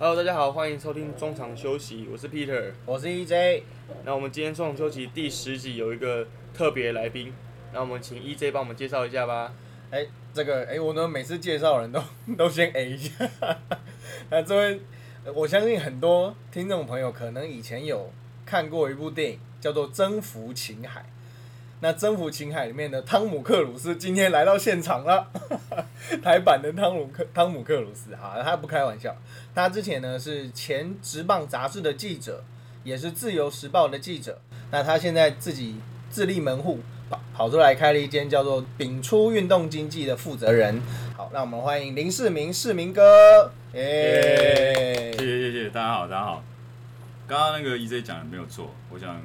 Hello，大家好，欢迎收听中场休息，我是 Peter。我是 EJ，那我们今天中场休息第十集有一个特别来宾，那我们请 EJ 帮我们介绍一下吧。哎、这个哎、我呢每次介绍人都都先 A 一下。那这位，呃我相信很多听众朋友可能以前有看过一部电影，叫做《征服情海》。那《征服情海》里面的汤姆克鲁斯今天来到现场了，台版的汤姆克汤姆克鲁斯啊，他不开玩笑。他之前呢是前职棒杂志的记者，也是自由时报的记者。那他现在自己自立门户，跑跑出来开了一间叫做丙出运动经济的负责人。好，让我们欢迎林世明，世明哥，耶、谢谢谢谢，大家好，大家好。刚刚那个 EJ 讲的没有错，我想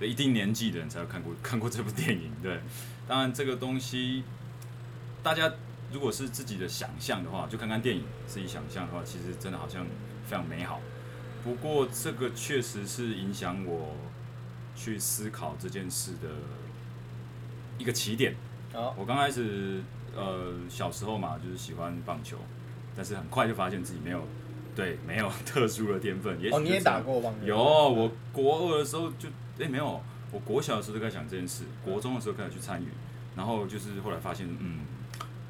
一定年纪的人才有看过 看过这部电影。对，当然这个东西，大家如果是自己的想象的话，就看看电影，自己想象的话，其实真的好像非常美好。不过这个确实是影响我去思考这件事的一个起点。好，我刚开始呃小时候嘛，就是喜欢棒球，但是很快就发现自己没有对没有特殊的天分。也许哦，你也打过棒球？有，我国二的时候就哎、没有，我国小的时候就开始想这件事，国中的时候开始去参与，然后就是后来发现，嗯，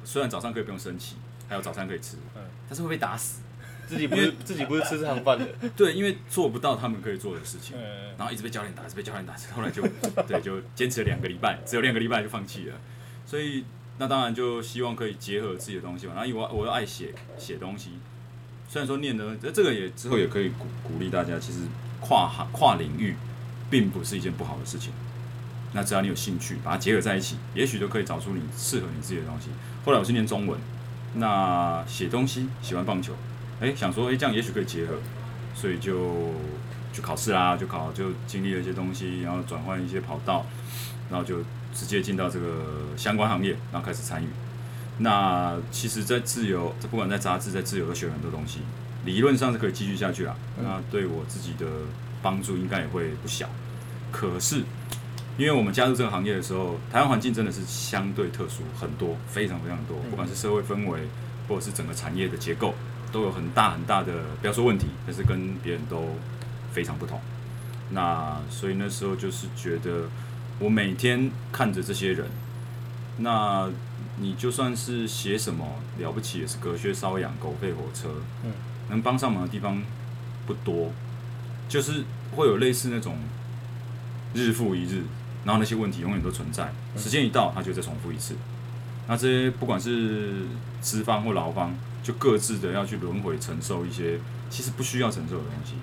虽然早上可以不用升旗，还有早餐可以吃，嗯但是会被打死。自己不是自己不是吃这行饭的，对，因为做不到他们可以做的事情，嗯，然后一直被教练打，一直被教练打，后来就对，就坚持了两个礼拜，只有两个礼拜就放弃了。所以那当然就希望可以结合自己的东西嘛。然后因为我我又爱写写东西，虽然说念的这这个也之后也可以鼓鼓励大家，其实跨行跨领域并不是一件不好的事情。那只要你有兴趣，把它结合在一起，也许就可以找出你适合你自己的东西。后来我是念中文，那写东西喜欢棒球，哎、想说哎、这样也许可以结合，所以就去考试啦，就考就经历了一些东西，然后转换一些跑道，然后就直接进到这个相关行业，然后开始参与。那其实，在自由，不管在杂志，在自由都学很多东西，理论上是可以继续下去啦。那对我自己的帮助应该也会不小。可是，因为我们加入这个行业的时候，台湾环境真的是相对特殊很多，非常非常多，不管是社会氛围，或者是整个产业的结构，都有很大很大的，不要说问题，但是跟别人都非常不同。那所以那时候就是觉得，我每天看着这些人，那你就算是写什么了不起，也是隔靴搔痒、狗吠火车，嗯能帮上忙的地方不多，就是会有类似那种日复一日，然后那些问题永远都存在，时间一到，它就再重复一次。那这些不管是资方或劳方，就各自的要去轮回承受一些其实不需要承受的东西，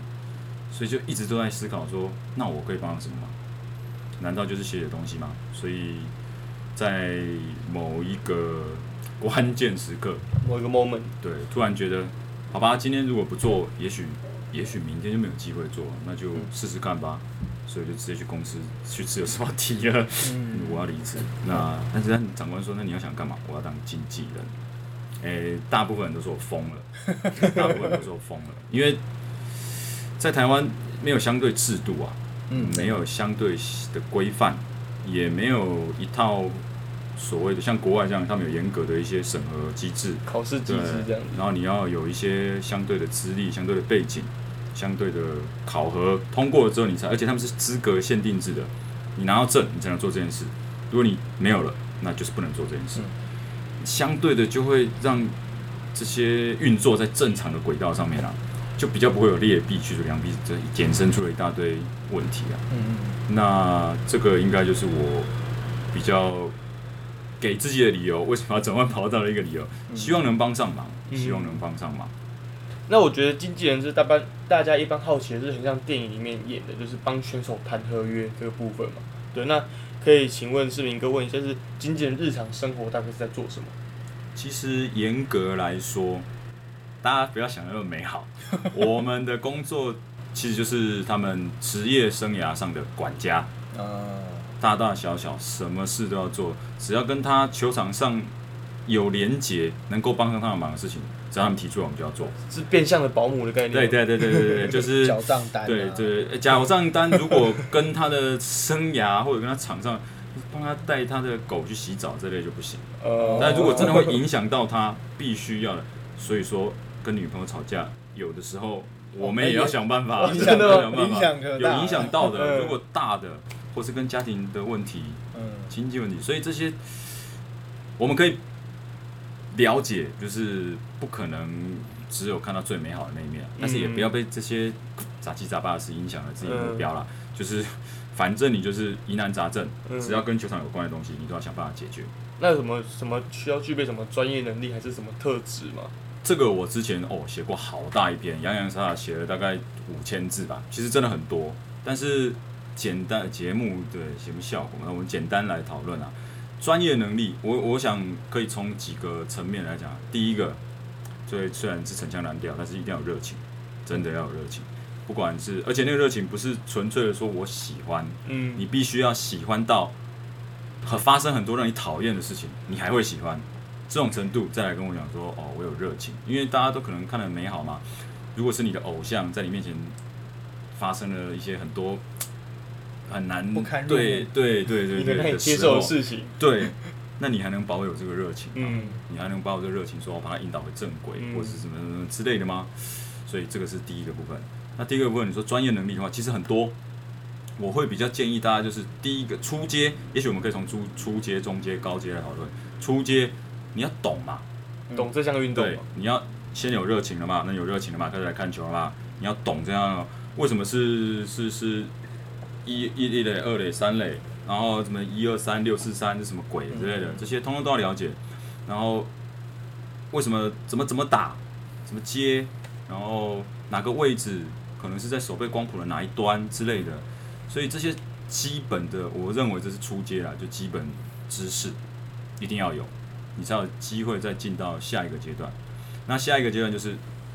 所以就一直都在思考说，那我可以帮上什么忙？难道就是写写东西吗？所以在某一个关键时刻，某一个 moment，对，突然觉得，好吧，今天如果不做，也许也许明天就没有机会做，那就试试看吧。所以就直接去公司去自由时报提了，嗯我要离职。那但是长官说，那你要想干嘛？我要当经纪人。诶、大部分人都说我疯了，大部分人都说我疯了，因为在台湾没有相对制度啊，嗯没有相对的规范，也没有一套所谓的像国外这样，他们有严格的一些审核机制，考试机制这样，然后你要有一些相对的资历、相对的背景、相对的考核通过了之后，你才，而且他们是资格限定制的，你拿到证，你才能做这件事。如果你没有了，那就是不能做这件事。相对的，就会让这些运作在正常的轨道上面啊，就比较不会有劣币驱逐良币，这衍生出了一大堆问题啊。嗯那这个应该就是我比较给自己的理由，为什么要转换跑道的一个理由，希望能帮上忙，嗯希望能帮上忙。那我觉得经纪人是大般大家一般好奇的是很像电影里面演的，就是帮选手谈合约这个部分嘛。对，那可以请问市民哥问一下，是经纪人日常生活大概是在做什么？其实严格来说，大家不要想那么美好，我们的工作其实就是他们职业生涯上的管家，呃，大大小小什么事都要做，只要跟他球场上有连结，能够帮上他的忙的事情，只要他们提出来，我们就要做。是变相的保姆的概念。对。对对对对对，就是缴账单、啊，对对，缴账单如果跟他的生涯或者跟他场上帮他带他的狗去洗澡这类就不行。哦，但如果真的会影响到他，必须要的。所以说，跟女朋友吵架，有的时候我们也要想办法，影响要想办法有影响到的。嗯如果大的，或是跟家庭的问题、嗯，经济问题，所以这些我们可以了解，就是不可能只有看到最美好的那一面，但是也不要被这些杂七杂八的事影响了自己的目标啦。就是反正你就是疑难杂症，嗯只要跟球场有关的东西，你都要想办法解决。那有什么什么需要具备什么专业能力，还是什么特质吗？这个我之前哦写过好大一篇，洋洋洒洒写了大概五千字吧，其实真的很多。但是简单节目对节目效果，那我们简单来讨论啊。专业能力，我我想可以从几个层面来讲。第一个，虽虽然是陈腔滥调，但是一定要有热情，真的要有热情。不管是，而且那个热情不是纯粹的说我喜欢，嗯，你必须要喜欢到和发生很多让你讨厌的事情，你还会喜欢这种程度，再来跟我讲说哦，我有热情，因为大家都可能看得很美好嘛。如果是你的偶像在你面前发生了一些很多很难不堪入对目对对对一对接受事情，对，那你还能保有这个热情吗？嗯你还能把我这个热情说，我把它引导回正轨，嗯或者是什么什么之类的吗？所以这个是第一个部分。那第一个部分，你说专业能力的话，其实很多，我会比较建议大家就是第一个初阶，也许我们可以从初初阶、中阶、高阶来讨论。初阶你要懂嘛，懂这项运动对吗？，你要先有热情了嘛，那有热情了嘛，开始来看球了嘛，你要懂这样为什么是是是一一一垒、二垒、三垒，然后什么一二三六四三是什么鬼之类的，这些通通都要了解。然后为什么怎么怎么打，怎么接，然后哪个位置可能是在手背光谱的哪一端之类的，所以这些基本的，我认为这是初阶啦，就基本知识一定要有，你才有机会再进到下一个阶段。那下一个阶段就是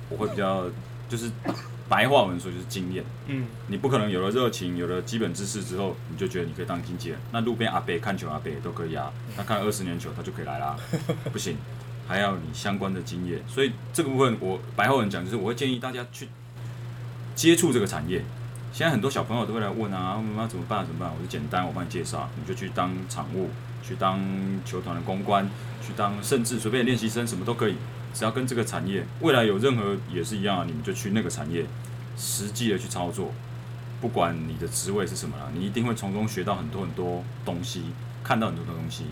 我会比较就是白话文说就是经验。嗯，你不可能有了热情，有了基本知识之后，你就觉得你可以当经纪人。那路边阿伯看球，阿伯都可以啊。他看二十年球，他就可以来啦。不行，还要你相关的经验。所以这个部分我白话文讲，就是我会建议大家去接触这个产业。现在很多小朋友都会来问啊，妈妈怎么办？怎么办？我就简单，我帮你介绍，你就去当场务，去当球团的公关，去当甚至随便练习生，什么都可以。只要跟这个产业未来有任何也是一样啊，你们就去那个产业实际的去操作。不管你的职位是什么啦，你一定会从中学到很多很多东西，看到很多的东西。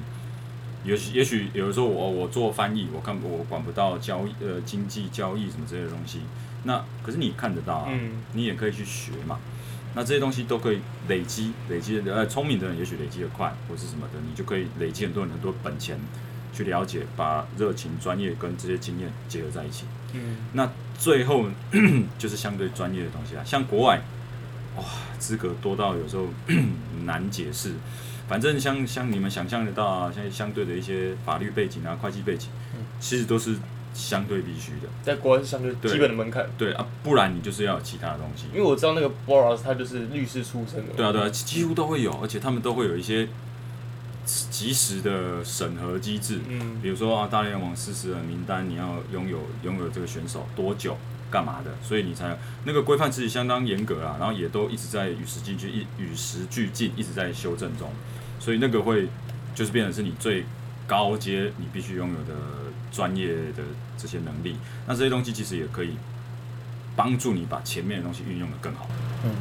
也许也许有的时候我我做翻译，我看我管不到交易呃经济交易什么之类的东西，那可是你看得到啊，嗯你也可以去学嘛。那这些东西都可以累积，累积的呃聪明的人也许累积的快，或是什么的，你就可以累积很多很多本钱，去了解，把热情、专业跟这些经验结合在一起。嗯，那最后就是相对专业的东西啦，像国外，哇，资格多到有时候 难解释。反正像像你们想象得到啊，像相对的一些法律背景啊、会计背景，其实都是相对必须的。在国外是相对对基本的门槛，对啊，不然你就是要有其他的东西因。为我知道那个 Boras 他就是律师出身的，对啊，对啊，几几乎都会有，而且他们都会有一些及时的审核机制。嗯。比如说啊，大联盟四十人名单，你要拥有拥有这个选手多久，干嘛的，所以你才那个规范其实相当严格啊，然后也都一直在与时俱进，一与时俱进，一直在修正中，所以那个会就是变成是你最高阶你必须拥有的专业的这些能力，那这些东西其实也可以帮助你把前面的东西运用的更好。嗯，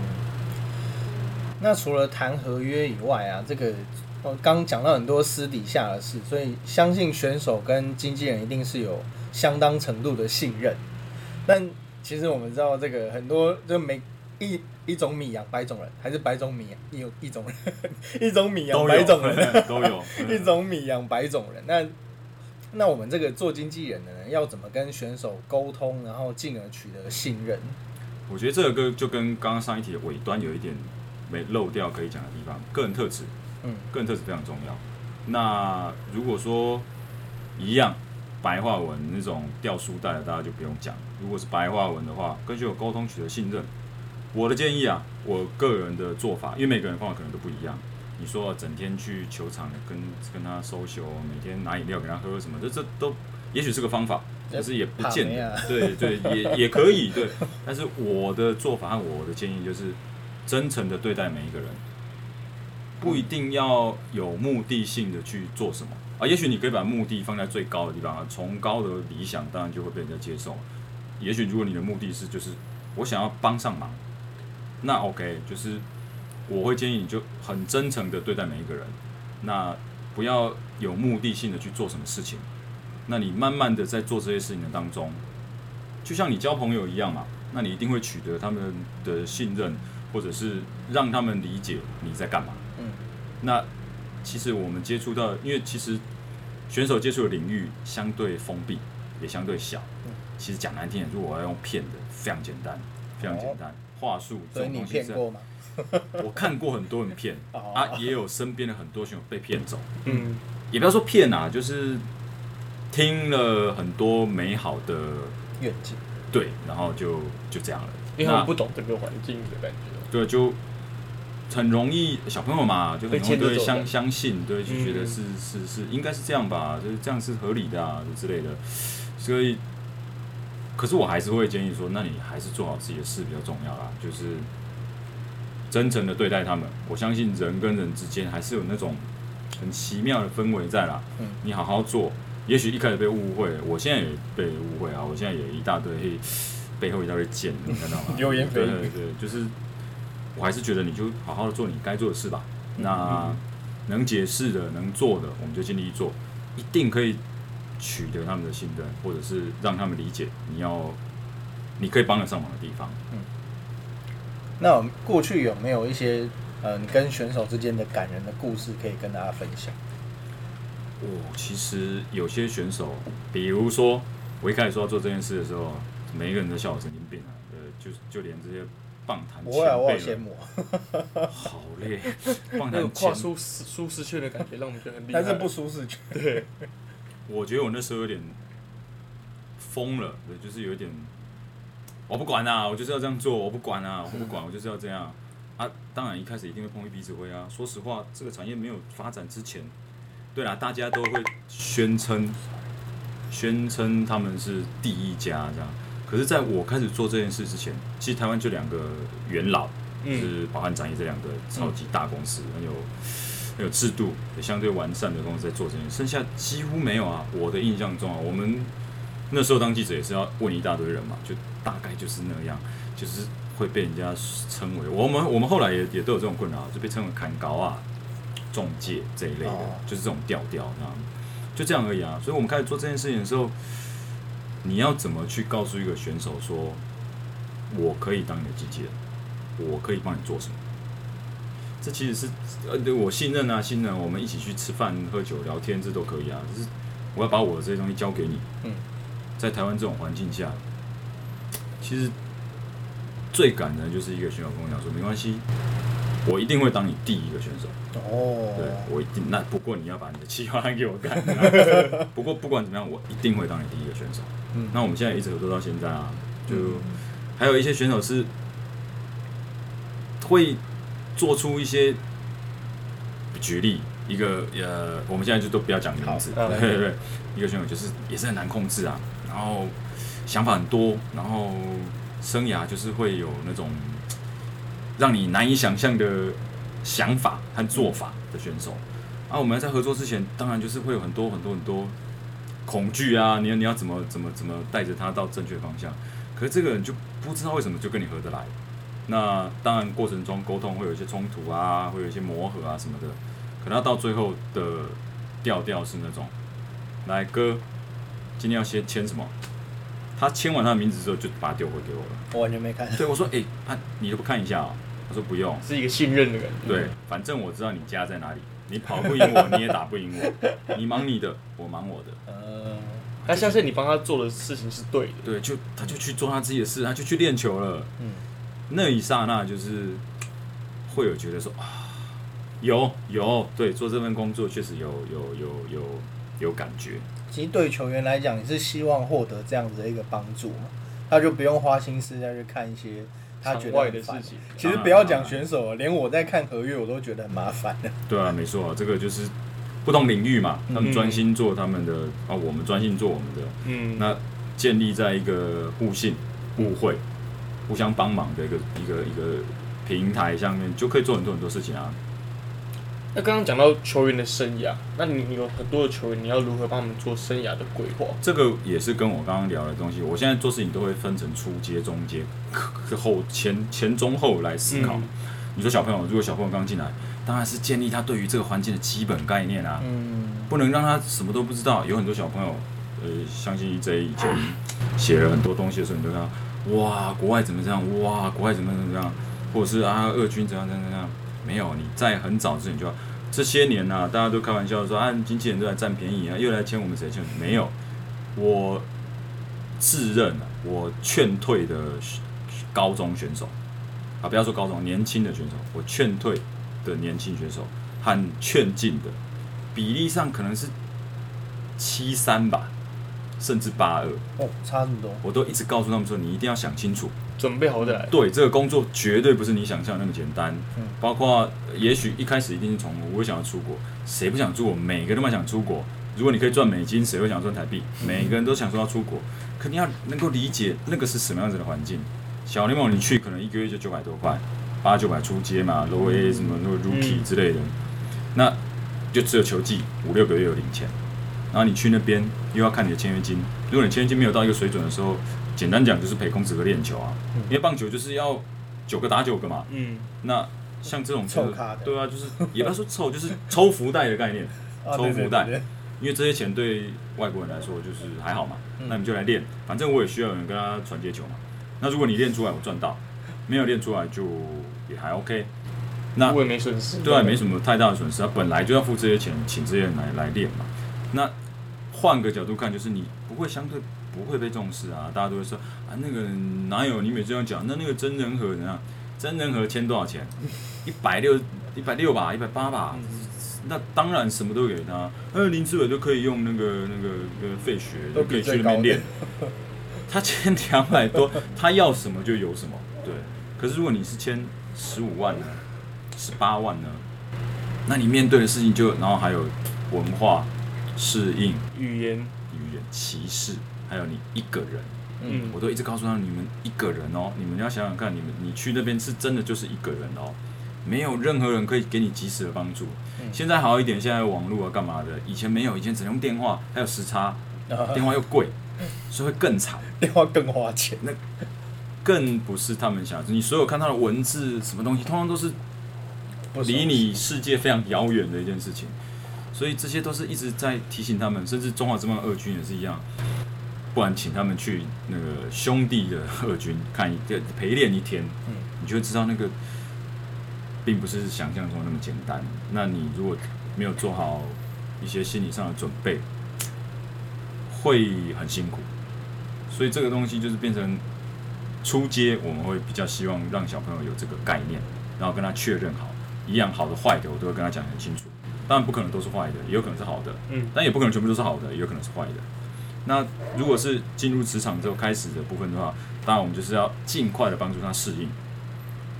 那除了谈合约以外啊，这个我刚讲到很多私底下的事，所以相信选手跟经纪人一定是有相当程度的信任。但其实我们知道，这个很多就每一一种米养百种人，还是百种米养一一种人，一种米养百种人，都有 一种米养百种人。那那我们这个做经纪人的人要怎么跟选手沟通，然后进而取得信任？我觉得这个跟就跟刚刚上一题的尾端有一点没漏掉可以讲的地方，个人特质，嗯，个人特质非常重要。那如果说一样白话文那种掉书袋的，大家就不用讲。如果是白话文的话，跟学友沟通取得信任，我的建议啊，我个人的做法，因为每个人方法可能都不一样。你说整天去球场跟跟他收球，每天拿饮料给他喝什么，这这都 也许是个方法，但是也不见得。啊对对，也也可以对。但是我的做法和我的建议就是，真诚的对待每一个人，不一定要有目的性的去做什么啊。也许你可以把目的放在最高的地方啊，崇高的理想当然就会被人家接受。也许如果你的目的是就是我想要帮上忙，那 OK，就是我会建议你就很真诚的对待每一个人，那不要有目的性的去做什么事情。那你慢慢的在做这些事情的当中，就像你交朋友一样嘛，那你一定会取得他们的信任，或者是让他们理解你在干嘛。嗯，那其实我们接触到，因为其实选手接触的领域相对封闭，也相对小。嗯其实讲难听点，如果我要用骗的，非常简单，非常简单，话术这所以你种东西是，骗过吗？我看过很多人骗哦啊，也有身边的很多选手被骗走。嗯，也不要说骗啊，就是听了很多美好的愿景。对，然后就就这样了。因为他们那不懂这个环境的感觉。对，就很容易小朋友嘛，就很容易对相相信，对，就觉得嗯是、是是应该是这样吧，就是这样是合理的啊之类的。所以，可是我还是会建议说，那你还是做好自己的事比较重要啦，就是真诚的对待他们。我相信人跟人之间还是有那种很奇妙的氛围在啦。嗯你好好做，也许一开始被误会，我现在也被误会啊，我现在也一大堆背后一大堆剑，你看到吗？流言蜚语对对对，就是我还是觉得你就好好的做你该做的事吧。那能解释的、能做的，我们就尽力做，一定可以取得他们的信任，或者是让他们理解你要你可以帮得上忙的地方。嗯那我们过去有没有一些呃，你跟选手之间的感人的故事可以跟大家分享？哦，其实有些选手，比如说我一开始说要做这件事的时候，每一个人都笑我神经病啊，呃，就就连这些棒啊，我前辈们，好羡慕啊，好累，棒那坛前，种跨出舒舒适圈的感觉，让我们觉得很厉害。但是不舒适圈。对，我觉得我那时候有点疯了，对，就是有一点，我不管啊，我就是要这样做，我不管啊，我不管，我就是要这样啊。当然一开始一定会碰一鼻子灰啊。说实话，这个产业没有发展之前，对啦，大家都会宣称宣称他们是第一家这样。可是，在我开始做这件事之前，其实台湾就两个元老，就嗯，是保安展业这两个超级大公司，很有很有制度，也相对完善的公司在做这件事，剩下几乎没有啊。我的印象中啊，我们那时候当记者也是要问一大堆人嘛，就大概就是那样，就是会被人家称为我们我们后来也也都有这种困扰，就被称为砍高啊、中介这一类的，哦就是这种调调啊，就这样而已啊。所以我们开始做这件事情的时候，你要怎么去告诉一个选手说，我可以当你的经纪人，我可以帮你做什么？这其实是呃，对我信任啊，信任我们一起去吃饭、喝酒、聊天，这都可以啊。就是我要把我的这些东西交给你。嗯，在台湾这种环境下，其实最感人的就是一个选手跟我讲说，没关系，我一定会当你第一个选手。哦对哦，我一定。那不过你要把你的计划案给我干。不过不管怎么样，我一定会当你第一个选手。嗯那我们现在一直合作到现在啊，就还有一些选手是会做出一些，举例一个呃，我们现在就都不要讲名字，对对对，一个选手就是也是很难控制啊，然后想法很多，然后生涯就是会有那种让你难以想象的想法和做法的选手。啊，我们在合作之前，当然就是会有很多很多很多恐惧啊，你要你要怎么怎么怎么带着他到正确方向？可是这个人就不知道为什么就跟你合得来。那当然过程中沟通会有一些冲突啊，会有一些磨合啊什么的，可能到最后的调调是那种，来哥，今天要先签什么？他签完他的名字之后就把它丢回给我了。我完全没看。对我说，哎、他你都不看一下哦？他说不用。是一个信任的感觉。对，反正我知道你家在哪里，你跑不赢我，你也打不赢我，你忙你的，我忙我的。呃，他相信你帮他做的事情是对的。对，就他就去做他自己的事，他就去练球了。嗯，那一刹那就是会有觉得说啊，有有，对，做这份工作确实有有有有有感觉。其实对球员来讲，你是希望获得这样子的一个帮助嘛，他就不用花心思再去看一些他觉场外得。的事情，其实不要讲选手，连我在看合约我都觉得很麻烦的。对啊，没错啊，这个就是不同领域嘛，他们嗯专心做他们的啊，我们专心做我们的。嗯，那建立在一个互信、互惠、互相帮忙的一个一个一个平台上面，就可以做很多很多事情啊。那刚刚讲到球员的生涯，那你你有很多的球员，你要如何帮他们做生涯的规划？这个也是跟我刚刚聊的东西。我现在做事情都会分成初阶、中阶、后前前中后来思考。嗯你说小朋友，如果小朋友刚进来，当然是建立他对于这个环境的基本概念啊，嗯，不能让他什么都不知道。有很多小朋友，呃，相信 EJ 以前 写了很多东西的时候，你都看到，哇，国外怎么这样？哇，国外怎么怎么这样？或者是啊，俄军怎样怎样怎样？没有，你在很早之前就要。这些年呢、大家都开玩笑说啊，经纪人都来占便宜啊，又来签我们谁签？没有，我自认啊，我劝退的高中选手啊，不要说高中，年轻的选手，我劝退的年轻选手和劝进的比例上可能是七三吧，甚至八二，哦，差这么多，我都一直告诉他们说，你一定要想清楚，准备好再来。对这个工作绝对不是你想象那么简单。嗯包括呃也许一开始一定是从我会想要出国，谁不想出国？每个人都蛮想出国。如果你可以赚美金，谁会想赚台币？每个人都想说要出国，可你要能够理解那个是什么样子的环境。小联盟你去可能一个月就九百多块，八九百出街嘛，low A 什么那个 rookie 嗯之类的，那就只有球技五六个月有零钱，然后你去那边又要看你的签约金，如果你签约金没有到一个水准的时候，简单讲就是陪公子哥练球啊，嗯。因为棒球就是要九个打九个嘛，嗯，那像这种抽卡的。对啊，就是也不要说凑，就是抽福袋的概念，啊抽福袋对对对。因为这些钱对外国人来说就是还好嘛，嗯。那你就来练，反正我也需要有人跟他传接球嘛。那如果你练出来，我赚到；没有练出来，就也还 OK。那我也没损失。对啊，没什么太大的损失，啊本来就要付这些钱，请这些人来来练嘛。那换个角度看，就是你不会相对不会被重视啊，大家都会说啊，那个哪有你每次这样讲，那那个真人和人啊？真人和签多少钱？一百六一百六吧，一百八吧。那当然什么都给他，呃，林志伟就可以用那个那个那个费雪，都都可以去那边练。他签两百多，他要什么就有什么，对。可是如果你是签十五万呢，十八万呢，那你面对的事情就，然后还有文化适应、语言，语言歧视，还有你一个人，嗯。我都一直告诉他，你们一个人哦，你们要想想看，你们你去那边是真的就是一个人哦，没有任何人可以给你及时的帮助。嗯。现在好一点，现在有网络啊干嘛的，以前没有，以前只能用电话，还有时差，啊 电话又贵，所以会更惨。电话更花钱，那更不是他们想，你所有看到的文字什么东西，通常都是。离你世界非常遥远的一件事情，所以这些都是一直在提醒他们，甚至中华之邦二军也是一样，不然请他们去那个兄弟的二军看一个陪练一天，嗯你就会知道那个并不是想象中那么简单。那你如果没有做好一些心理上的准备，会很辛苦。所以这个东西就是变成初阶，我们会比较希望让小朋友有这个概念，然后跟他确认好，一样好的坏的，我都会跟他讲得很清楚。当然不可能都是坏的，也有可能是好的，嗯，但也不可能全部都是好的，也有可能是坏的。那如果是进入职场之后开始的部分的话，当然我们就是要尽快的帮助他适应。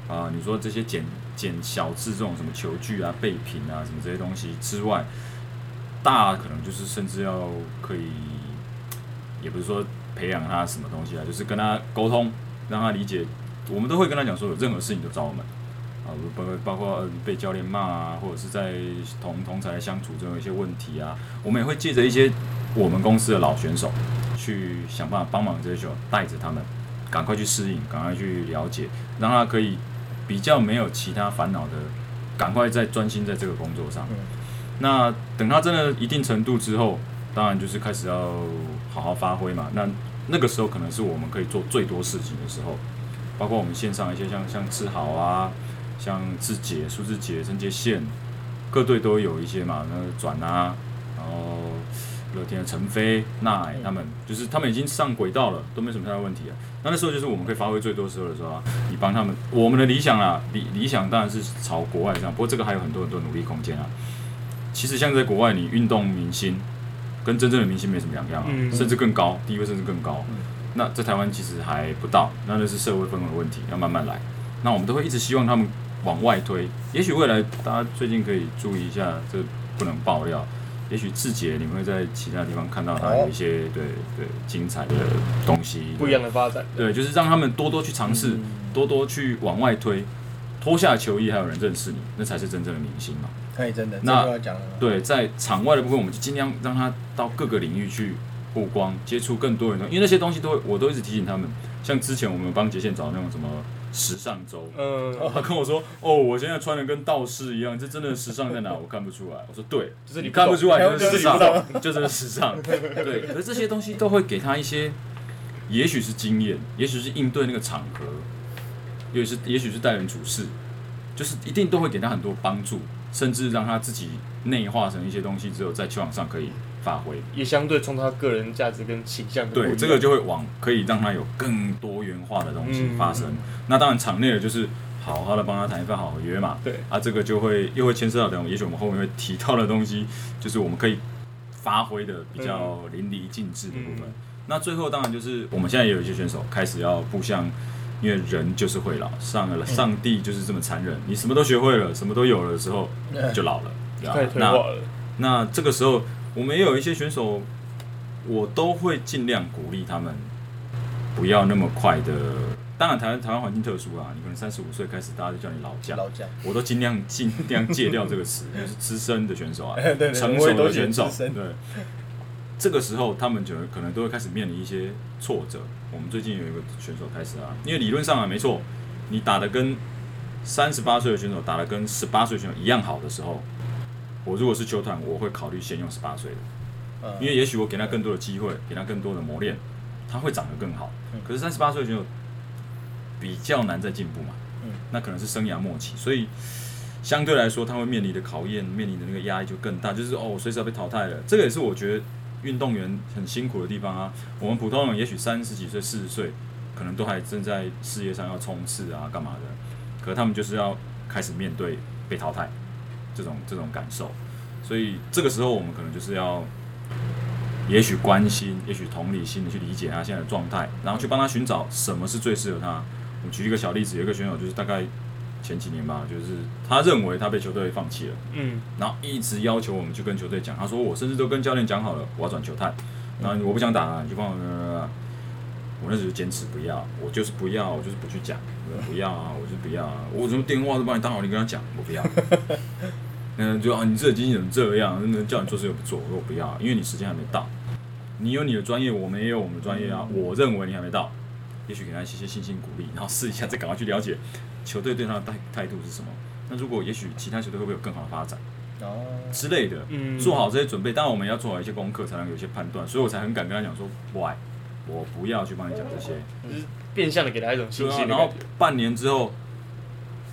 啊，你说这些捡捡小字这种什么球具啊、备品啊什么这些东西之外，大可能就是甚至要可以，也不是说培养他什么东西啊，就是跟他沟通，让他理解。我们都会跟他讲说，有任何事情都找我们。啊，包括包括呃被教练骂啊，或者是在同同才相处中有一些问题啊，我们也会借着一些我们公司的老选手，去想办法帮忙这些选手，带着他们赶快去适应，赶快去了解，让他可以比较没有其他烦恼的，赶快再专心在这个工作上。嗯那等他真的一定程度之后，当然就是开始要好好发挥嘛。那那个时候可能是我们可以做最多事情的时候，包括我们线上一些像像志豪啊，像志杰、苏志杰、陈杰宪，各队都有一些嘛，那转啊，然后乐天的陈飞、纳海他们，就是他们已经上轨道了，都没什么太大问题啊。那那时候就是我们可以发挥最多时候的时候啊，你帮他们，我们的理想啊，理理想当然是朝国外这样，不过这个还有很多很多努力空间啊。其实像在国外，你运动明星跟真正的明星没什么两样啊，嗯甚至更高，地位甚至更高。嗯那在台湾其实还不到，那那是社会氛围的问题，要慢慢来。那我们都会一直希望他们往外推。也许未来大家最近可以注意一下，这不能爆料。也许志杰你们会在其他地方看到他有一些对对精彩的东西，不一样的发展。对，就是让他们多多去尝试，嗯多多去往外推，脱下球衣还有人认识你，那才是真正的明星嘛。可以真的，那这个要讲了。对，在场外的部分，我们就尽量让他到各个领域去曝光，接触更多人的，因为那些东西都会，我都一直提醒他们。像之前我们帮杰线找那种什么时尚周，嗯，他跟我说：“哦，我现在穿的跟道士一样，这真的时尚在哪？我看不出来。”我说：“对，就是你你看不出来懂 就是时尚就是时尚。”对，可是这些东西都会给他一些，也许是经验，也许是应对那个场合，也许是也许是待人处事，就是一定都会给他很多帮助，甚至让他自己内化成一些东西之后，在球场上可以发挥。也相对冲他个人价值跟倾向对，这个就会往可以让他有更多元化的东西发生。嗯那当然，场内的就是好好的帮他谈一份好合约嘛。对啊，这个就会又会牵涉到等，也许我们后面会提到的东西，就是我们可以发挥的比较淋漓尽致的部分。嗯那最后当然就是我们现在也有一些选手开始要步向，因为人就是会老，上了上帝就是这么残忍，你什么都学会了，什么都有了的时候就老了，对那。那这个时候，我们也有一些选手，我都会尽量鼓励他们不要那么快的。当然，台湾台湾环境特殊啊，你可能三十五岁开始，大家就叫你老将，老将，我都尽量尽量戒掉这个词，就是资深的选手啊，成熟的选手对。这个时候，他们就可能都会开始面临一些挫折。我们最近有一个选手开始啊，因为理论上啊，没错，你打的跟三十八岁的选手打的跟十八岁选手一样好的时候，我如果是球团，我会考虑先用十八岁的，嗯因为也许我给他更多的机会，给他更多的磨练，他会长得更好嗯。可是三十八岁的选手比较难再进步嘛，嗯那可能是生涯末期，所以相对来说，他会面临的考验、面临的那个压力就更大，就是哦，我随时要被淘汰了。这个也是我觉得运动员很辛苦的地方啊。我们普通人也许三十几岁、四十岁，可能都还正在事业上要冲刺啊，干嘛的，可他们就是要开始面对被淘汰这种这种感受。所以这个时候，我们可能就是要，也许关心，也许同理心的去理解他现在的状态，然后去帮他寻找什么是最适合他。我举一个小例子，有一个选手就是大概前几年吧，就是他认为他被球队放弃了，嗯，然后一直要求我们去跟球队讲，他说我甚至都跟教练讲好了，我要转球探，然后我不想打了，你就帮我。我那时候坚持不要，我就是不要，我就是不去讲，我不要啊，我就是不要啊，我什么电话都帮你打好，你跟他讲，我不要。嗯，就啊，你这个经纪人这样，那叫你做事又不做，我说我不要，因为你时间还没到。你有你的专业，我们也有我们的专业啊。我认为你还没到，也许给他一些信心鼓励，然后试一下，再赶快去了解球队对他的态态度是什么。那如果也许其他球队会不会有更好的发展哦，之类的，嗯做好这些准备。当然我们要做好一些功课，才能有一些判断。所以我才很敢跟他讲说，，why，，我不要去帮你讲这些。就是变相的给他一种信心啊，然后。半年之后，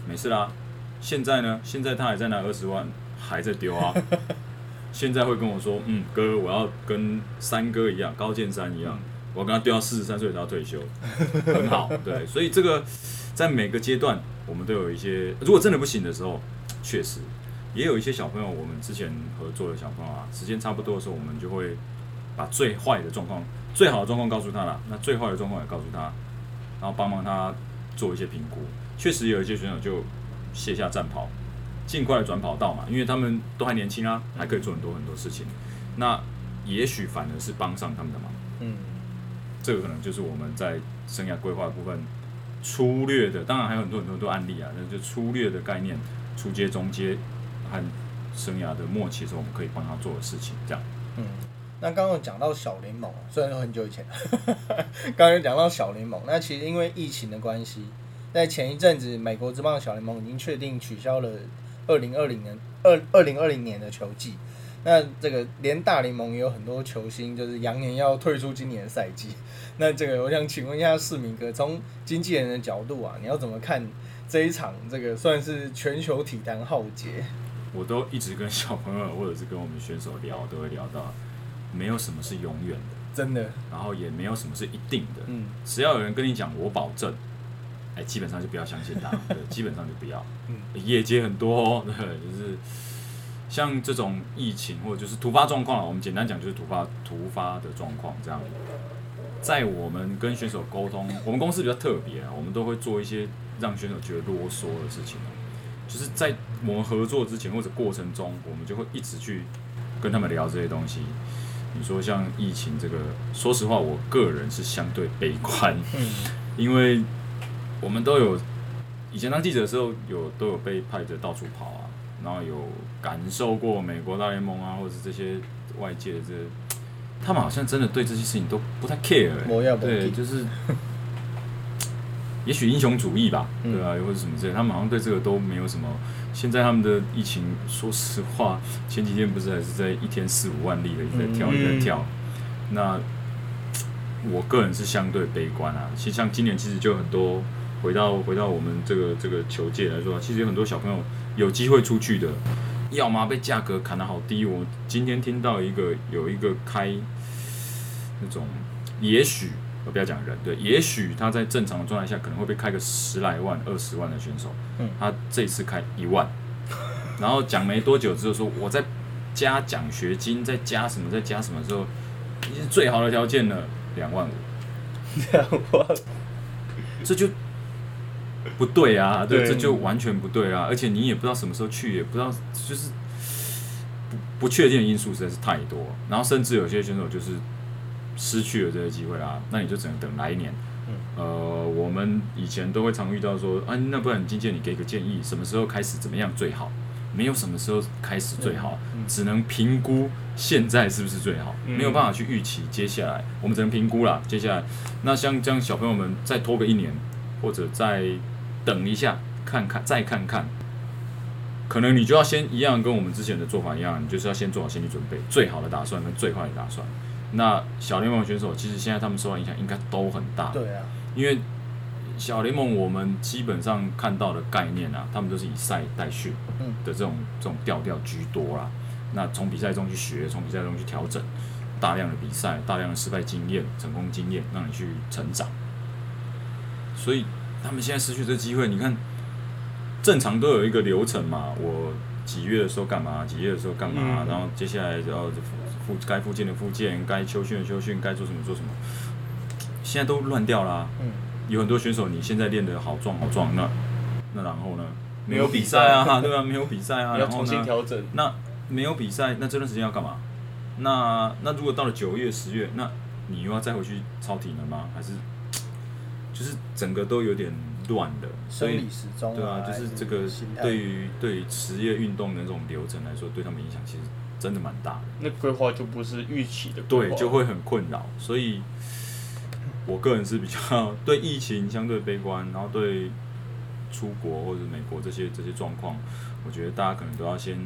没事啦。现在呢？现在他还在拿二十万，还在丢啊。现在会跟我说，嗯，哥，我要跟三哥一样，高剑山一样，我要跟他丢到四十三岁才要退休，很好。对，所以这个在每个阶段，我们都有一些，如果真的不行的时候，确实也有一些小朋友，我们之前合作的小朋友啊，时间差不多的时候，我们就会把最坏的状况、最好的状况告诉他了，那最坏的状况也告诉他，然后帮忙他做一些评估。确实有一些选手就卸下战袍，尽快的转跑道嘛，因为他们都还年轻啊，还可以做很多很多事情。那也许反而是帮上他们的忙。嗯，这个可能就是我们在生涯规划部分粗略的，当然还有很多很多很多案例啊，那就粗略的概念，初阶、中阶和生涯的末期的时候，我们可以帮他做的事情，这样。嗯，那刚刚有讲到小联盟，虽然说很久以前，刚刚有讲到小联盟，那其实因为疫情的关系，在前一阵子，美国职棒小联盟已经确定取消了二零二零年二二零二零年的球季。那这个连大联盟也有很多球星，就是扬言要退出今年的赛季。那这个我想请问一下市民哥，从经纪人的角度啊，你要怎么看这一场这个算是全球体坛浩劫？我都一直跟小朋友或者是跟我们选手聊，都会聊到，没有什么是永远的，真的，然后也没有什么是一定的。嗯只要有人跟你讲我保证，哎，基本上就不要相信他，对，基本上就不要。嗯业界很多哦，对，就是像这种疫情或者就是突发状况啊，我们简单讲就是突发突发的状况这样。在我们跟选手沟通，我们公司比较特别啊，我们都会做一些让选手觉得啰嗦的事情哦就是在我们合作之前或者过程中，我们就会一直去跟他们聊这些东西。你说像疫情这个，说实话，我个人是相对悲观，嗯因为我们都有以前当记者的时候有都有被派着到处跑啊。然后有感受过美国大联盟啊，或者是这些外界的这，他们好像真的对这些事情都不太 care，、对，就是。也许英雄主义吧，嗯对啊，或者什么之类，他们好像对这个都没有什么。现在他们的疫情，说实话，前几天不是还是在一天四五万例的一直在跳，嗯一直在跳。那我个人是相对悲观啊。其实像今年，其实就很多回到回到我们这个这个球界来说，其实有很多小朋友有机会出去的，要么被价格砍得好低。我今天听到一个有一个开那种，也许我不要讲人，对，也许他在正常的状态下可能会被开个十来万、二十万的选手，嗯他这次开一万，然后讲没多久之后说我在加奖学金，再加什么，再加什么之后，已经是最好的条件了，两万五。这样话，这就不对啊，对，对这就完全不对啊，而且你也不知道什么时候去，也不知道，就是不不确定的因素实在是太多，然后甚至有些选手就是失去了这个机会啦，那你就只能等来年。嗯呃，我们以前都会常遇到说，啊，那不然你经纪人你给个建议，什么时候开始怎么样最好？没有什么时候开始最好，嗯只能评估现在是不是最好，嗯没有办法去预期接下来，我们只能评估啦。接下来，那像这样小朋友们再拖个一年，或者再等一下，看看再看看，可能你就要先一样跟我们之前的做法一样，你就是要先做好心理准备，最好的打算跟最坏的打算。那小联盟选手其实现在他们受到影响应该都很大，对啊，因为小联盟我们基本上看到的概念啊，他们都是以赛代训嗯的这种这种调调居多啦。那从比赛中去学，从比赛中去调整，大量的比赛，大量的失败经验、成功经验，让你去成长。所以他们现在失去这机会，你看，正常都有一个流程嘛，我几月的时候干嘛，几月的时候干嘛，嗯然后接下来然后复该复健的复健，该休训的休训，该做什么做什么，现在都乱掉啦、嗯，有很多选手，你现在练得好壮好壮，那那然后呢？没有比赛啊，赛 对啊，没有比赛啊，要重然后呢新调整。那没有比赛，那这段时间要干嘛？那那如果到了九月、十月，那你又要再回去超体能吗？还是就是整个都有点乱的？所以时钟对啊，就是这个对于对于职业运动的这种流程来说，对他们影响其实真的蛮大的。那规划就不是预期的对，就会很困扰。所以，我个人是比较对疫情相对悲观，然后对出国或者美国这些这些状况，我觉得大家可能都要先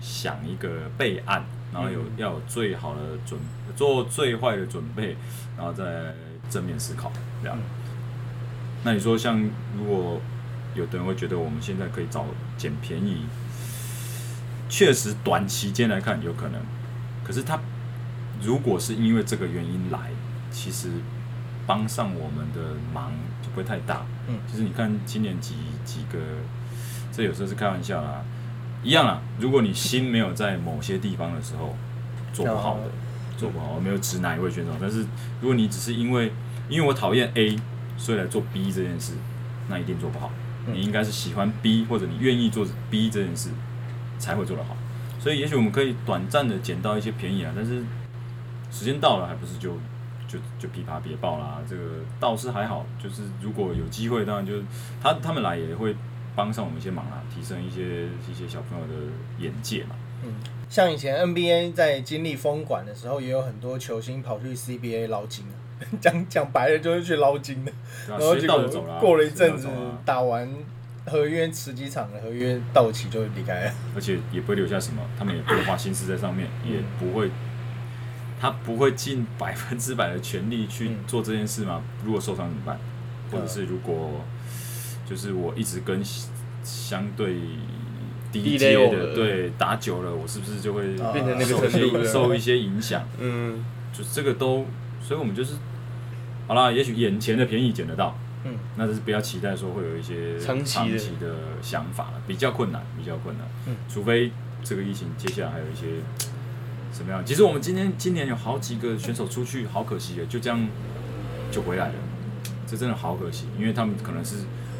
想一个备案，然后有、嗯要有最好的准，做最坏的准备，然后再正面思考。这样。嗯那你说，像如果有的人会觉得我们现在可以找捡便宜，确实短期间来看有可能，可是他如果是因为这个原因来，其实帮上我们的忙就不会太大。嗯就是你看今年几几个，这有时候是开玩笑啦，一样啦。如果你心没有在某些地方的时候做不好的哦，做不好，我没有指哪一位选手，但是如果你只是因为因为我讨厌 A，所以来做 B 这件事，那一定做不好。嗯你应该是喜欢 B 或者你愿意做 B 这件事，才会做得好。所以也许我们可以短暂的捡到一些便宜啊，但是时间到了，还不是就就就琵琶别抱啦。这个倒是还好，就是如果有机会，当然就是他他们来也会帮上我们一些忙啦，提升一些一些小朋友的眼界嘛。嗯，像以前 NBA 在经历封管的时候，也有很多球星跑去 CBA 捞金啊，讲讲白了就是去捞金的。啊，然后就过了一阵子打完合约十几场的合约到期就离开了。而且也不会留下什么，他们也不会花心思在上面，嗯也不会，他不会尽百分之百的全力去嗯做这件事吗？如果受伤怎么办？或者是如果就是我一直跟相对低低阶的的对打久了，我是不是就会啊变成那个受一程度了些受一些影响？嗯，就这个都，所以我们就是好啦，也许眼前的便宜捡得到，嗯，那就是不要期待说会有一些长期的的想法了，比较困难，比较困难。嗯，除非这个疫情接下来还有一些什么样。其实我们今天今年有好几个选手出去，好可惜的，就这样就回来了，这真的好可惜，因为他们可能是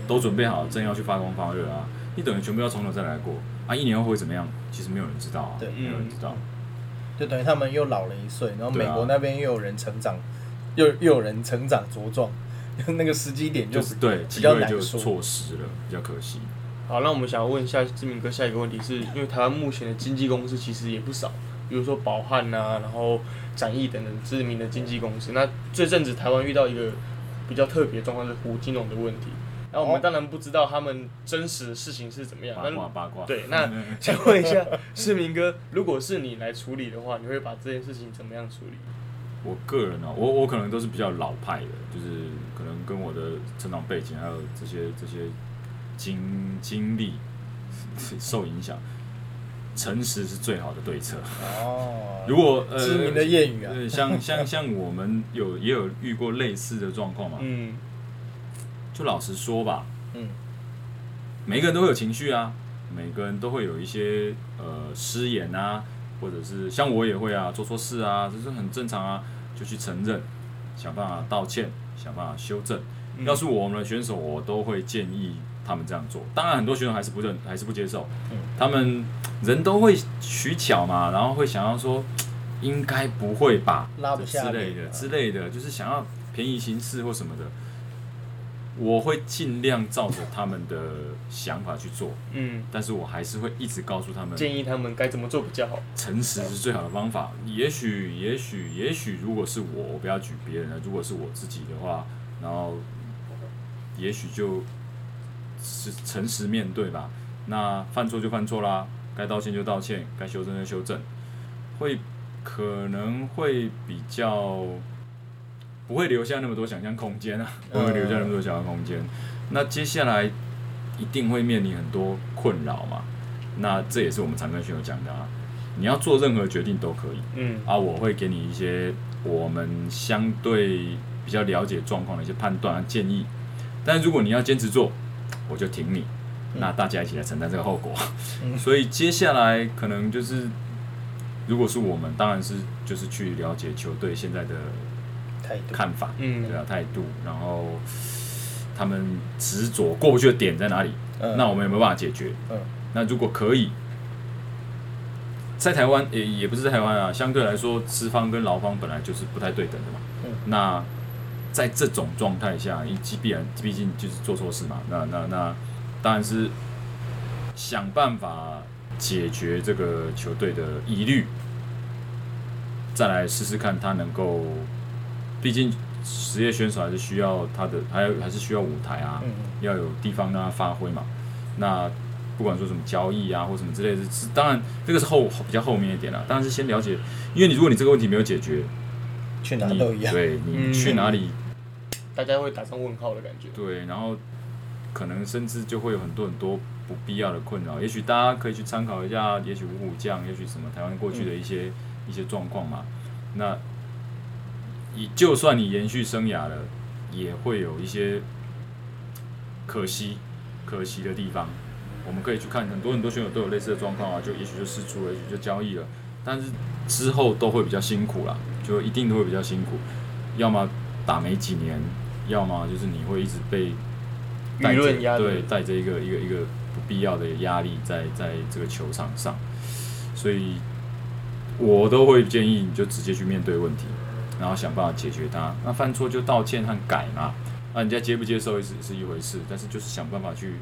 都准备好，正要去发光发热啊，你等于全部要从头再来过啊，一年后会怎么样？其实没有人知道啊，对没有人知道。就等于他们又老了一岁，然后美国那边又有人成长，又又有人成长茁壮，那个时机点就就是对比机会就较难说。错失了，比较可惜。好，那我们想要问一下志明哥，下一个问题是因为台湾目前的经纪公司其实也不少，比如说宝汉呐，然后展翼等等知名的经纪公司。那这阵子台湾遇到一个比较特别的状况是胡金龙的问题，那我们当然不知道他们真实的事情是怎么样。八卦八卦。对，那 想问一下世明哥，如果是你来处理的话，你会把这件事情怎么样处理？我个人呢、我我可能都是比较老派的，就是可能跟我的成长背景还有这些这些经经历受影响，诚实是最好的对策。哦，如果呃，知名的谚语啊，呃，像像 像我们有也有遇过类似的状况嘛，嗯就老实说吧，嗯，每个人都会有情绪啊，每个人都会有一些呃失言啊，或者是像我也会啊，做错事啊，这是很正常啊，就去承认，想办法道歉，想办法修正。嗯要是我们的选手，我都会建议他们这样做。当然，很多选手还是不认，还是不接受。嗯他们人都会取巧嘛，然后会想要说，应该不会吧，拉不下之类的之类的，就是想要便宜行事或什么的。我会尽量照着他们的想法去做，嗯，但是我还是会一直告诉他们，建议他们该怎么做比较好。诚实是最好的方法。也许，也许，也许，如果是我，我不要举别人了。如果是我自己的话，然后也许就是诚实面对吧。那犯错就犯错啦，该道歉就道歉，该修正就修正，会可能会比较不会留下那么多想象空间啊，不会留下那么多想象空间。那接下来一定会面临很多困扰嘛。那这也是我们常跟选手讲的啊，你要做任何决定都可以嗯啊，我会给你一些我们相对比较了解状况的一些判断和建议，但如果你要坚持做，我就挺你，那大家一起来承担这个后果。嗯所以接下来可能就是，如果是我们，当然是就是去了解球队现在的态度，看法，嗯。对啊态度，然后他们执着过不去的点在哪里，嗯。那我们有没有办法解决？嗯。那如果可以，在台湾也也不是在台湾啊，相对来说，资方跟劳方本来就是不太对等的嘛。嗯。那在这种状态下，因既必然毕竟就是做错事嘛，那那那当然是想办法解决这个球队的疑虑，再来试试看他能够，毕竟职业选手还是需要他的，还有还是需要舞台啊，嗯要有地方让他发挥嘛。那不管说什么交易啊或什么之类的，是当然这个是后比较后面一点啦。当然是先了解，因为你如果你这个问题没有解决，去哪里都一样，对你嗯去哪里大家会打上问号的感觉。对，然后可能甚至就会有很多很多不必要的困扰。也许大家可以去参考一下，也许五虎将，也许什么台湾过去的一些、一些状况嘛。那你就算你延续生涯了，也会有一些可惜可惜的地方。我们可以去看，很多很多选手都有类似的状况啊，就也许就试出了，也许就交易了，但是之后都会比较辛苦啦，就一定都会比较辛苦，要么打没几年，要么就是你会一直被带着舆论压力。对，带着一个一个一个不必要的压力在在这个球场上，所以我都会建议你就直接去面对问题，然后想办法解决它。那犯错就道歉和改嘛，那人家接不接受是是一回事，但是就是想办法去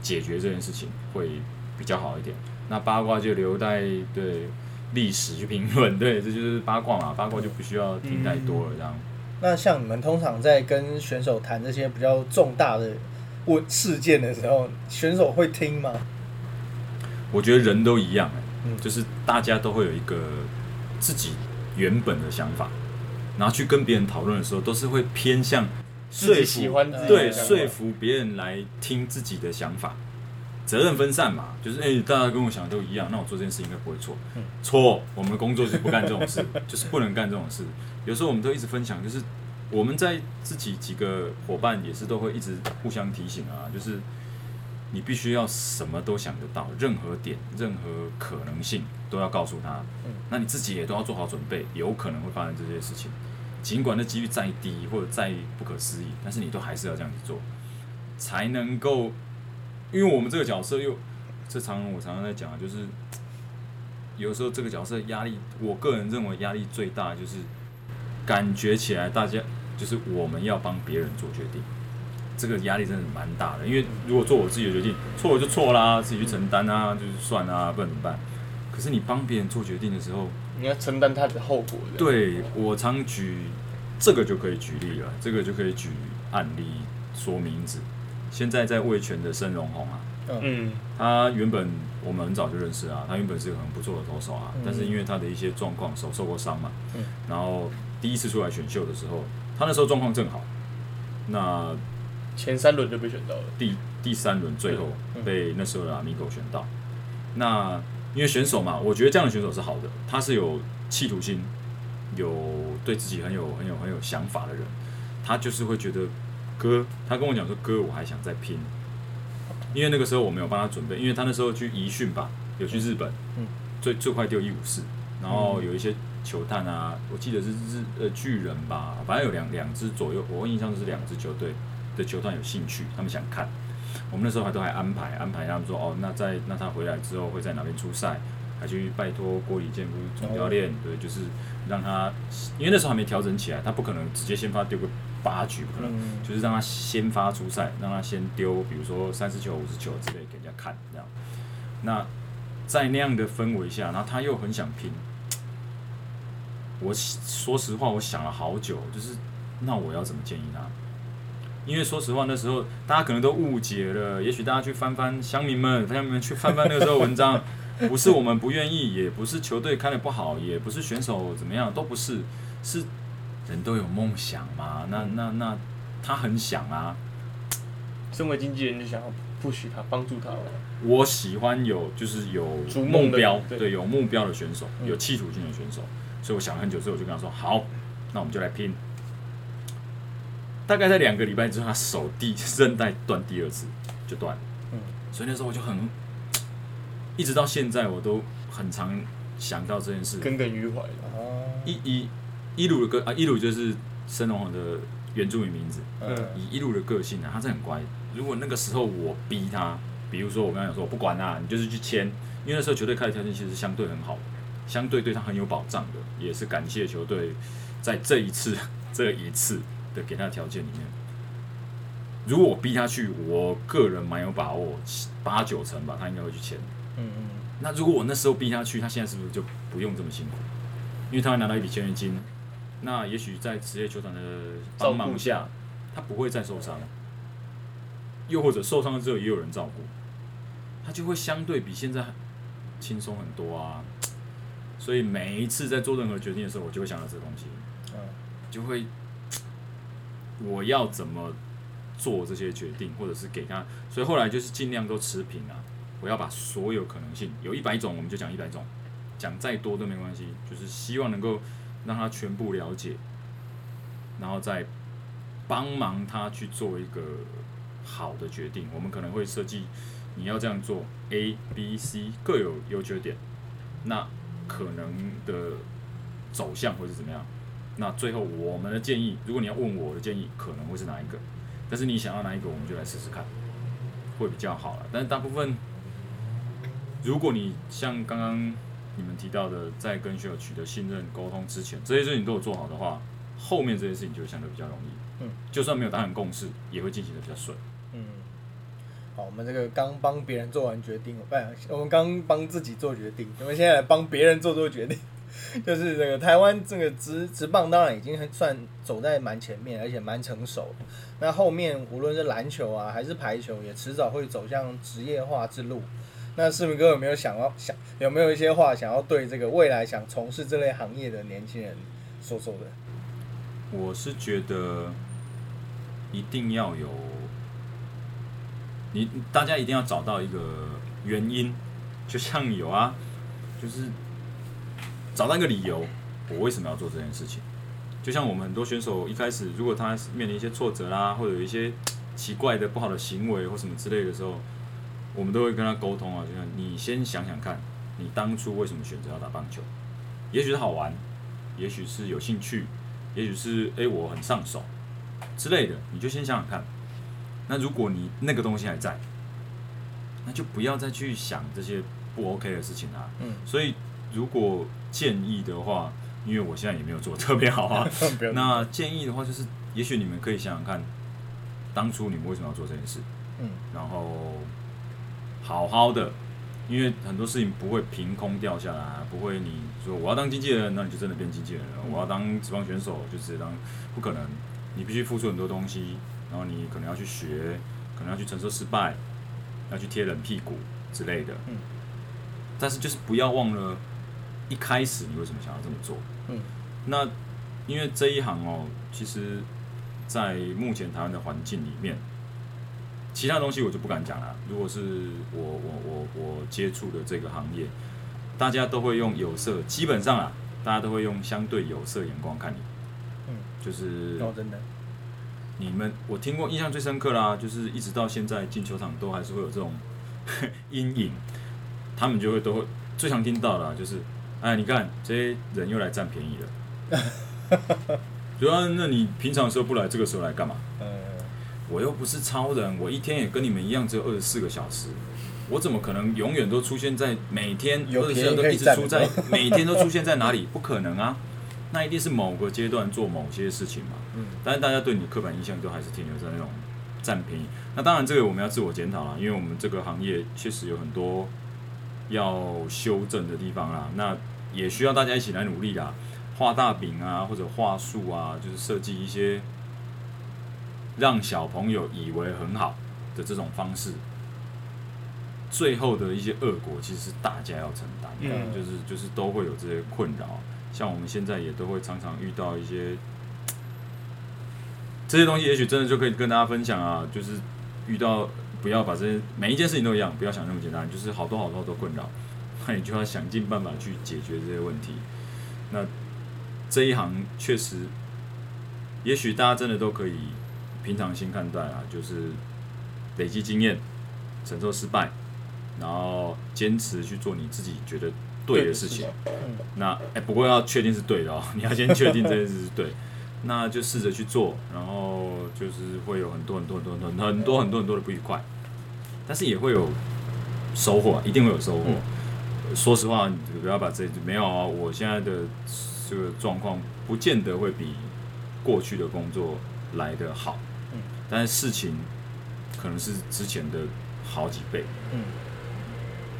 解决这件事情会比较好一点。那八卦就留待对历史去评论，对，这就是八卦嘛，八卦就不需要听太多了这样。那像你们通常在跟选手谈这些比较重大的问事件的时候，选手会听吗？我觉得人都一样、欸，嗯就是大家都会有一个自己原本的想法，然后去跟别人讨论的时候，都是会偏向说服喜欢自己对说服别人来听自己的想法，责任分散嘛，就是哎、大家跟我想的都一样，那我做这件事应该不会错。嗯错，我们的工作是不干这种事，就是不能干这种事。有时候我们都一直分享，就是我们在自己几个伙伴也是都会一直互相提醒啊，就是你必须要什么都想得到，任何点、任何可能性都要告诉他。嗯那你自己也都要做好准备，有可能会发生这些事情。尽管那几率再低或者再不可思议，但是你都还是要这样子做，才能够。因为我们这个角色又，这常我常常在讲啊，就是有时候这个角色压力，我个人认为压力最大就是感觉起来大家就是我们要帮别人做决定，这个压力真的蛮大的。因为如果做我自己的决定，错了就错啦，自己去承担啊，就是算啊，不然怎么办？可是你帮别人做决定的时候，你要承担他的后果。对我常举这个就可以举例了，这个就可以举案例说名字。现在在卫权的申荣宏啊，嗯，他原本我们很早就认识啊，他原本是个很不错的投手啊，但是因为他的一些状况，手受过伤嘛，嗯然后第一次出来选秀的时候，他那时候状况正好，那前三轮就被选到了。第第三轮最后嗯被那时候的阿米狗选到。那因为选手嘛，我觉得这样的选手是好的，他是有企图心，有对自己很有很有很有想法的人，他就是会觉得哥，他跟我讲说哥，我还想再拼，因为那个时候我没有帮他准备，因为他那时候去移训吧，有去日本，嗯。最最快丢一五四，然后有一些球探啊，我记得是日呃巨人吧，反正有两两支左右，我印象是两支球队的球团有兴趣，他们想看。我们那时候还都还安排安排他们说哦，那在那他回来之后会在哪边出赛，还去拜托郭李健夫总教练，对，就是让他，因为那时候还没调整起来，他不可能直接先发丢个八局，不可能，嗯就是让他先发出赛，让他先丢，比如说三十球、五十球之类给人家看，这样。那在那样的氛围下，然后他又很想拼，我说实话，我想了好久，就是那我要怎么建议他？因为说实话，那时候大家可能都误解了，也许大家去翻翻乡民们，乡民们去翻翻那个时候文章，不是我们不愿意，也不是球队开的不好，也不是选手怎么样，都不是，是人都有梦想嘛。那那那他很想啊，身为经纪人就想要 push 他，帮助他了。我喜欢有就是有目标，对对，有目标的选手，嗯有企图心的选手。所以我想了很久之后，我就跟他说：“好，那我们就来拼。”大概在两个礼拜之后，他手第韧带断第二次就断了。嗯所以那时候我就很，一直到现在我都很常想到这件事。耿耿于怀的。哦，一一一鲁的个啊，一鲁就是申龙宏的原住民名字。嗯以一鲁的个性啊，他是很乖。如果那个时候我逼他，比如说我跟他讲说，我不管啦、你就是去签，因为那时候球队开的条件其实相对很好，相对对他很有保障的，也是感谢球队在这一次 这一次的给他的条件里面。如果我逼他去，我个人蛮有把握，八九成吧，他应该会去签。嗯嗯那如果我那时候逼他去，他现在是不是就不用这么辛苦？因为他会拿到一笔签约金，那也许在职业球场的帮忙下，他不会再受伤，又或者受伤了之后也有人照顾，他就会相对比现在轻松很多啊。所以每一次在做任何决定的时候，我就会想到这个东西，嗯就会我要怎么做这些决定，或者是给他，所以后来就是尽量都持平啊。我要把所有可能性，有一百种我们就讲一百种，讲再多都没关系，就是希望能够让他全部了解，然后再帮忙他去做一个好的决定。我们可能会设计你要这样做，A、B、C 各有优缺点，那可能的走向会是怎么样？那最后我们的建议，如果你要问我的建议，可能会是哪一个？但是你想要哪一个，我们就来试试看，会比较好了。但是大部分，如果你像刚刚你们提到的，在跟学友取得信任、沟通之前，这些事情都有做好的话，后面这些事情就会相对比较容易。嗯，就算没有达成共识，也会进行的比较顺。嗯。好，我们这个刚帮别人做完决定，不然我们刚帮自己做决定，我们现在来帮别人做做决定。就是这个台湾这个职职棒当然已经算走在蛮前面，而且蛮成熟。那后面无论是篮球啊还是排球，也迟早会走向职业化之路。那世明哥有没有想要想有没有一些话想要对这个未来想从事这类行业的年轻人说说的？我是觉得一定要有，你大家一定要找到一个原因，就像有啊，就是找到一个理由，我为什么要做这件事情。就像我们很多选手一开始，如果他面临一些挫折啦，或者有一些奇怪的不好的行为或什么之类的时候，我们都会跟他沟通啊，就像你先想想看，你当初为什么选择要打棒球？也许是好玩，也许是有兴趣，也许是诶我很上手之类的，你就先想想看。那如果你那个东西还在，那就不要再去想这些不 OK 的事情啊。嗯，所以如果建议的话，因为我现在也没有做特别好啊，那建议的话就是，也许你们可以想想看，当初你们为什么要做这件事，嗯，然后好好的，因为很多事情不会凭空掉下来，不会你说我要当经纪人，那你就真的变经纪人了；我要当职棒选手，就直接当，不可能，你必须付出很多东西，然后你可能要去学，可能要去承受失败，要去贴冷屁股之类的，嗯，但是就是不要忘了，一开始你为什么想要这么做？嗯，那因为这一行哦，其实，在目前台湾的环境里面，其他东西我就不敢讲了。如果是我我我我接触的这个行业，大家都会用有色，基本上啊，大家都会用相对有色眼光看你。嗯，就是哦，真的，你们我听过印象最深刻啦，就是一直到现在进球场都还是会有这种 阴影，他们就会都会最常听到的啊就是，哎，你看这些人又来占便宜了。对啊，那你平常时候不来，这个时候来干嘛？呃，我又不是超人，我一天也跟你们一样只有二十四个小时，我怎么可能永远都出现在每天有二十四小时都一直出在每天都出现在哪里？不可能啊！那一定是某个阶段做某些事情嘛。嗯，但是大家对你的刻板印象都还是停留在那种占便宜。那当然，这个我们要自我检讨啦，因为我们这个行业确实有很多要修正的地方啦。那也需要大家一起来努力啦，画大饼啊，或者话术啊，就是设计一些让小朋友以为很好的这种方式。最后的一些恶果，其实是大家要承担的，嗯就是就是都会有这些困扰。像我们现在也都会常常遇到一些这些东西，也许真的就可以跟大家分享啊，就是遇到不要把这些每一件事情都一样，不要想那么简单，就是好多好多好多困扰，那你就要想尽办法去解决这些问题。那这一行确实，也许大家真的都可以平常心看待啊，就是累积经验，承受失败，然后坚持去做你自己觉得对的事情。嗯那哎、不过要确定是对的哦，你要先确定这件事是对，那就试着去做，然后就是会有很多很多很多很多很多很多很多的不愉快，但是也会有收获啊，一定会有收获。说实话，你不要把这没有啊，我现在的这个状况不见得会比过去的工作来得好，嗯但是事情可能是之前的好几倍。嗯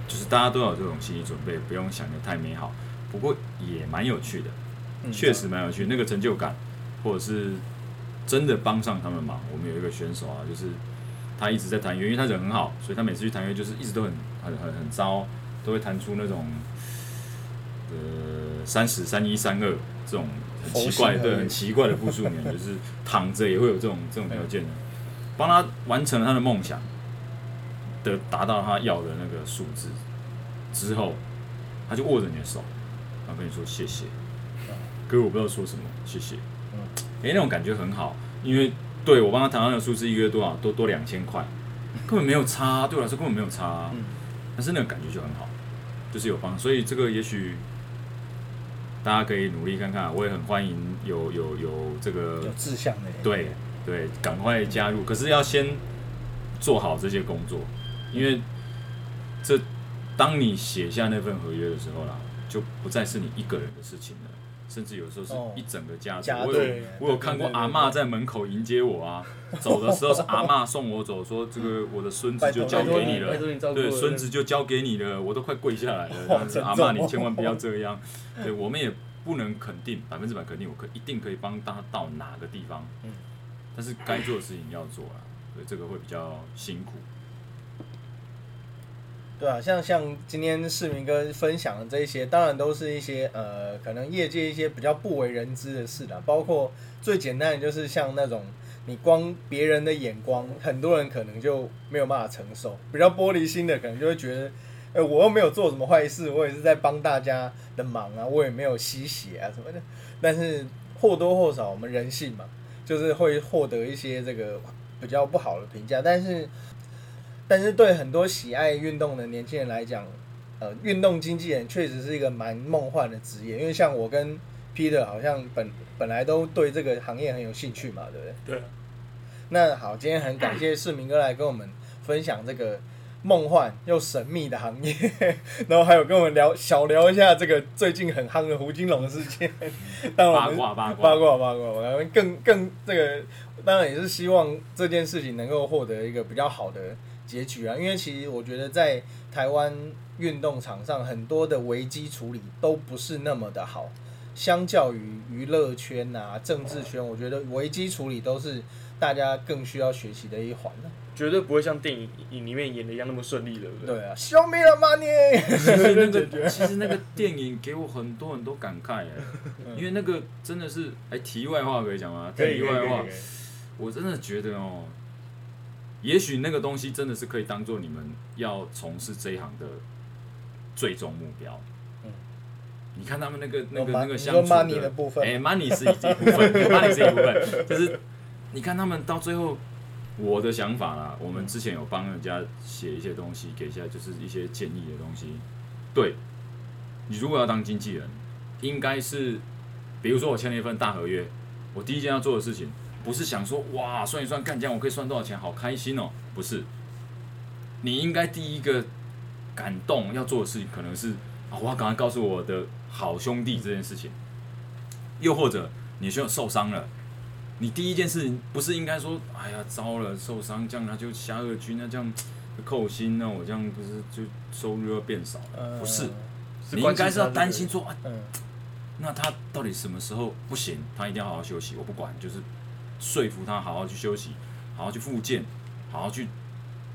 就是大家都要有这种心理准备，不用想的太美好。不过也蛮有趣的，嗯，确实蛮有趣。那个成就感，或者是真的帮上他们忙。我们有一个选手啊，就是他一直在弹乐，因为他人很好，所以他每次去弹乐就是一直都很很很很糟，都会弹出那种呃三十三一三二这种很奇怪对很奇怪的复数年，就是躺着也会有这种这种条件的，帮他完成了他的梦想的达到他要的那个数字之后，他就握着你的手，然后跟你说谢谢。可是我不知道说什么，谢谢。嗯。诶，那种感觉很好，因为对我帮他谈到那个数字一个月多少，多多两千块，根本没有差，对我来说根本没有差，嗯但是那个感觉就很好，就是有帮，所以这个也许大家可以努力看看，我也很欢迎有有有这个有志向的人，对对，赶快加入。可是要先做好这些工作，因为这当你写下那份合约的时候啦，就不再是你一个人的事情了，甚至有时候是哦一整个家族。家我有我有看过阿嬷在门口迎接我啊，走的时候是阿嬷送我走，说这个我的孙子就交给你了对，孙子就交给你了，我都快跪下来了。哇但是阿嬷，你千万不要这样。对，我们也不能肯定百分之百肯定，我可一定可以帮他到哪个地方。嗯但是该做的事情要做啊，所以这个会比较辛苦。对啊，像像今天世明哥分享的这一些，当然都是一些呃，可能业界一些比较不为人知的事啦。包括最简单的就是像那种你光别人的眼光，很多人可能就没有办法承受。比较玻璃心的，可能就会觉得，哎、我又没有做什么坏事，我也是在帮大家的忙啊，我也没有吸血啊什么的。但是或多或少，我们人性嘛，就是会获得一些这个比较不好的评价，但是。但是对很多喜爱运动的年轻人来讲，呃，运动经纪人确实是一个蛮梦幻的职业，因为像我跟 Peter 好像本本来都对这个行业很有兴趣嘛，对不对？对啊，那好，今天很感谢市民哥来跟我们分享这个梦幻又神秘的行业，然后还有跟我们聊小聊一下这个最近很夯的胡金龙的事件。当然八卦八卦八卦八卦，我们更更这个，当然也是希望这件事情能够获得一个比较好的结局啊。因为其实我觉得在台湾运动场上，很多的危机处理都不是那么的好。相较于娱乐圈啊、政治圈，我觉得危机处理都是大家更需要学习的一环呢、绝对不会像电影影里面演的一样那么顺利，对不对？对啊，Show me the money，其实那个其实那个电影给我很多很多感慨因为那个真的是哎，题外话可以讲吗？题外话我真的觉得哦，也许那个东西真的是可以当做你们要从事这一行的最终目标。嗯你看他们那个那个哦那个相处 money 的部分哎，money 是一部分，money 是一部分，就是你看他们到最后，我的想法啦，我们之前有帮人家写一些东西，给一下就是一些建议的东西。对，你如果要当经纪人，应该是，比如说我签了一份大合约，我第一件要做的事情，不是想说哇算一算，干这样我可以赚多少钱，好开心哦，不是，你应该第一个感动要做的事情，可能是啊，我要赶快告诉我的好兄弟这件事情，又或者你需要受伤了。你第一件事情不是应该说，哎呀，糟了，受伤，这样他就下二军，那这样扣薪，那我这样不是就收入要变少了？不是，你应该是要担心说，啊，嗯那他到底什么时候不行？他一定要好好休息，我不管，就是说服他好好去休息，好好去复健，好好去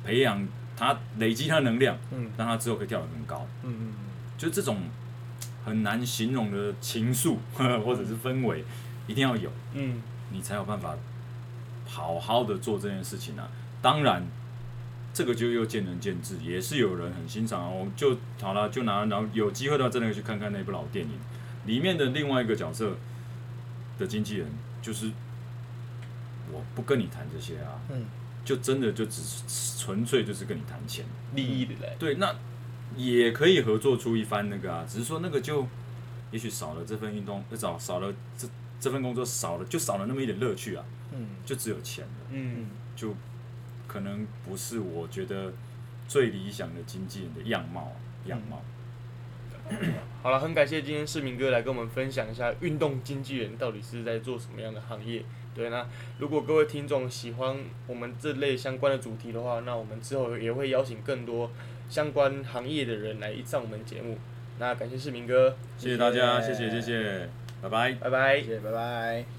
培养他，累积他的能量，嗯让他之后可以跳得更高。嗯嗯就这种很难形容的情愫 或者是氛围，一定要有。嗯，你才有办法好好的做这件事情啊。当然，这个就又见仁见智，也是有人很欣赏啊。我就好了，就拿然后有机会的话，真的去看看那部老电影里面的另外一个角色的经纪人，就是我不跟你谈这些啊，嗯就真的就只是纯粹就是跟你谈钱。利益的嘞，对，那也可以合作出一番那个啊，只是说那个就也许少了这份运动，呃少少了这这份工作少了，就少了那么一点乐趣啊，嗯就只有钱了，嗯，就可能不是我觉得最理想的经纪人的样貌啊样貌。好了，很感谢今天市民哥来跟我们分享一下运动经纪人到底是在做什么样的行业。对，那如果各位听众喜欢我们这类相关的主题的话，那我们之后也会邀请更多相关行业的人来上我们节目。那感谢市民哥，谢谢大家，谢谢谢谢，拜拜。拜拜谢。谢，拜拜。